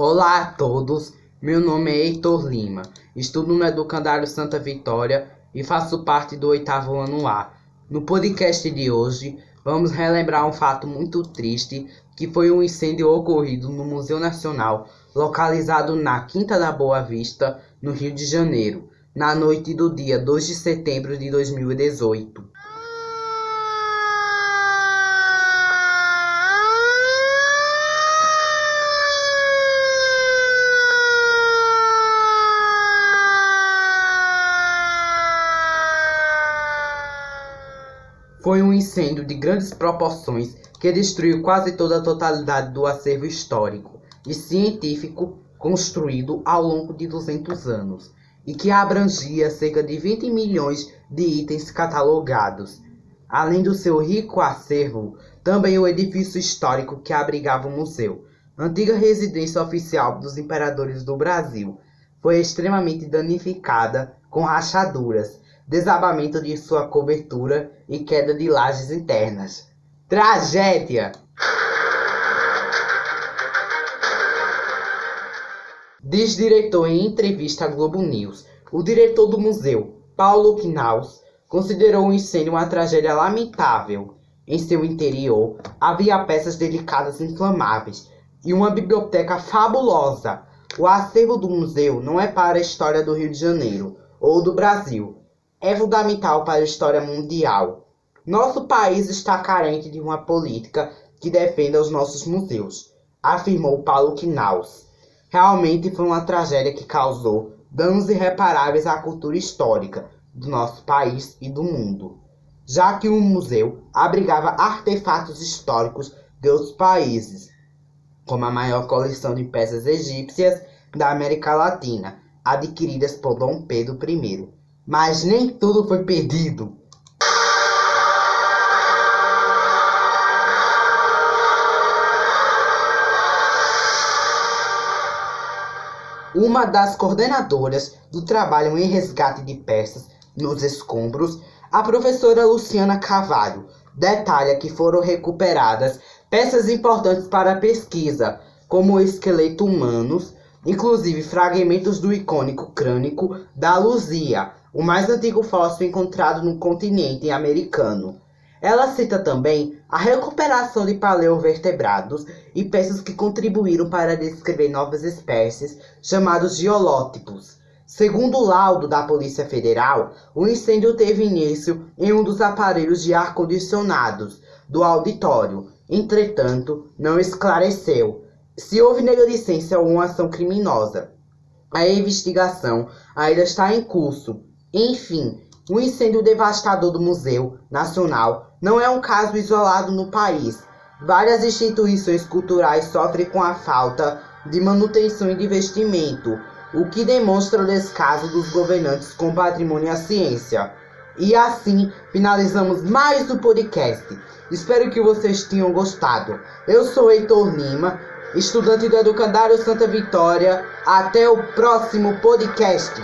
Olá a todos, meu nome é Heitor Lima, estudo no Educandário Santa Vitória e faço parte do oitavo ano A. No podcast de hoje, vamos relembrar um fato muito triste que foi um incêndio ocorrido no Museu Nacional, localizado na Quinta da Boa Vista, no Rio de Janeiro, na noite do dia 2 de setembro de 2018. Foi um incêndio de grandes proporções que destruiu quase toda a totalidade do acervo histórico e científico construído ao longo de 200 anos e que abrangia cerca de 20 milhões de itens catalogados. Além do seu rico acervo, também o edifício histórico que abrigava o museu, antiga residência oficial dos imperadores do Brasil, foi extremamente danificada com rachaduras desabamento de sua cobertura e queda de lajes internas. Tragédia! Diz diretor em entrevista à Globo News. O diretor do museu, Paulo Knaus, considerou o incêndio uma tragédia lamentável. Em seu interior havia peças delicadas inflamáveis e uma biblioteca fabulosa. O acervo do museu não é para a história do Rio de Janeiro ou do Brasil, é fundamental para a história mundial. Nosso país está carente de uma política que defenda os nossos museus, afirmou Paulo Knaus. Realmente foi uma tragédia que causou danos irreparáveis à cultura histórica do nosso país e do mundo, já que o museu abrigava artefatos históricos de outros países, como a maior coleção de peças egípcias da América Latina, adquiridas por Dom Pedro I mas nem tudo foi perdido. Uma das coordenadoras do trabalho em resgate de peças nos escombros, a professora Luciana Cavalho, detalha que foram recuperadas peças importantes para a pesquisa, como esqueleto humanos, inclusive fragmentos do icônico crânico da Luzia, o mais antigo fóssil encontrado no continente americano. Ela cita também a recuperação de paleovertebrados e peças que contribuíram para descrever novas espécies, chamados geolótipos. Segundo o laudo da Polícia Federal, o incêndio teve início em um dos aparelhos de ar-condicionados do auditório. Entretanto, não esclareceu se houve negligência ou uma ação criminosa. A investigação ainda está em curso enfim, o incêndio devastador do Museu Nacional não é um caso isolado no país. Várias instituições culturais sofrem com a falta de manutenção e de investimento, o que demonstra o descaso dos governantes com o patrimônio e a ciência. E assim finalizamos mais um podcast. Espero que vocês tenham gostado. Eu sou Heitor Lima, estudante do Educandário Santa Vitória. Até o próximo podcast.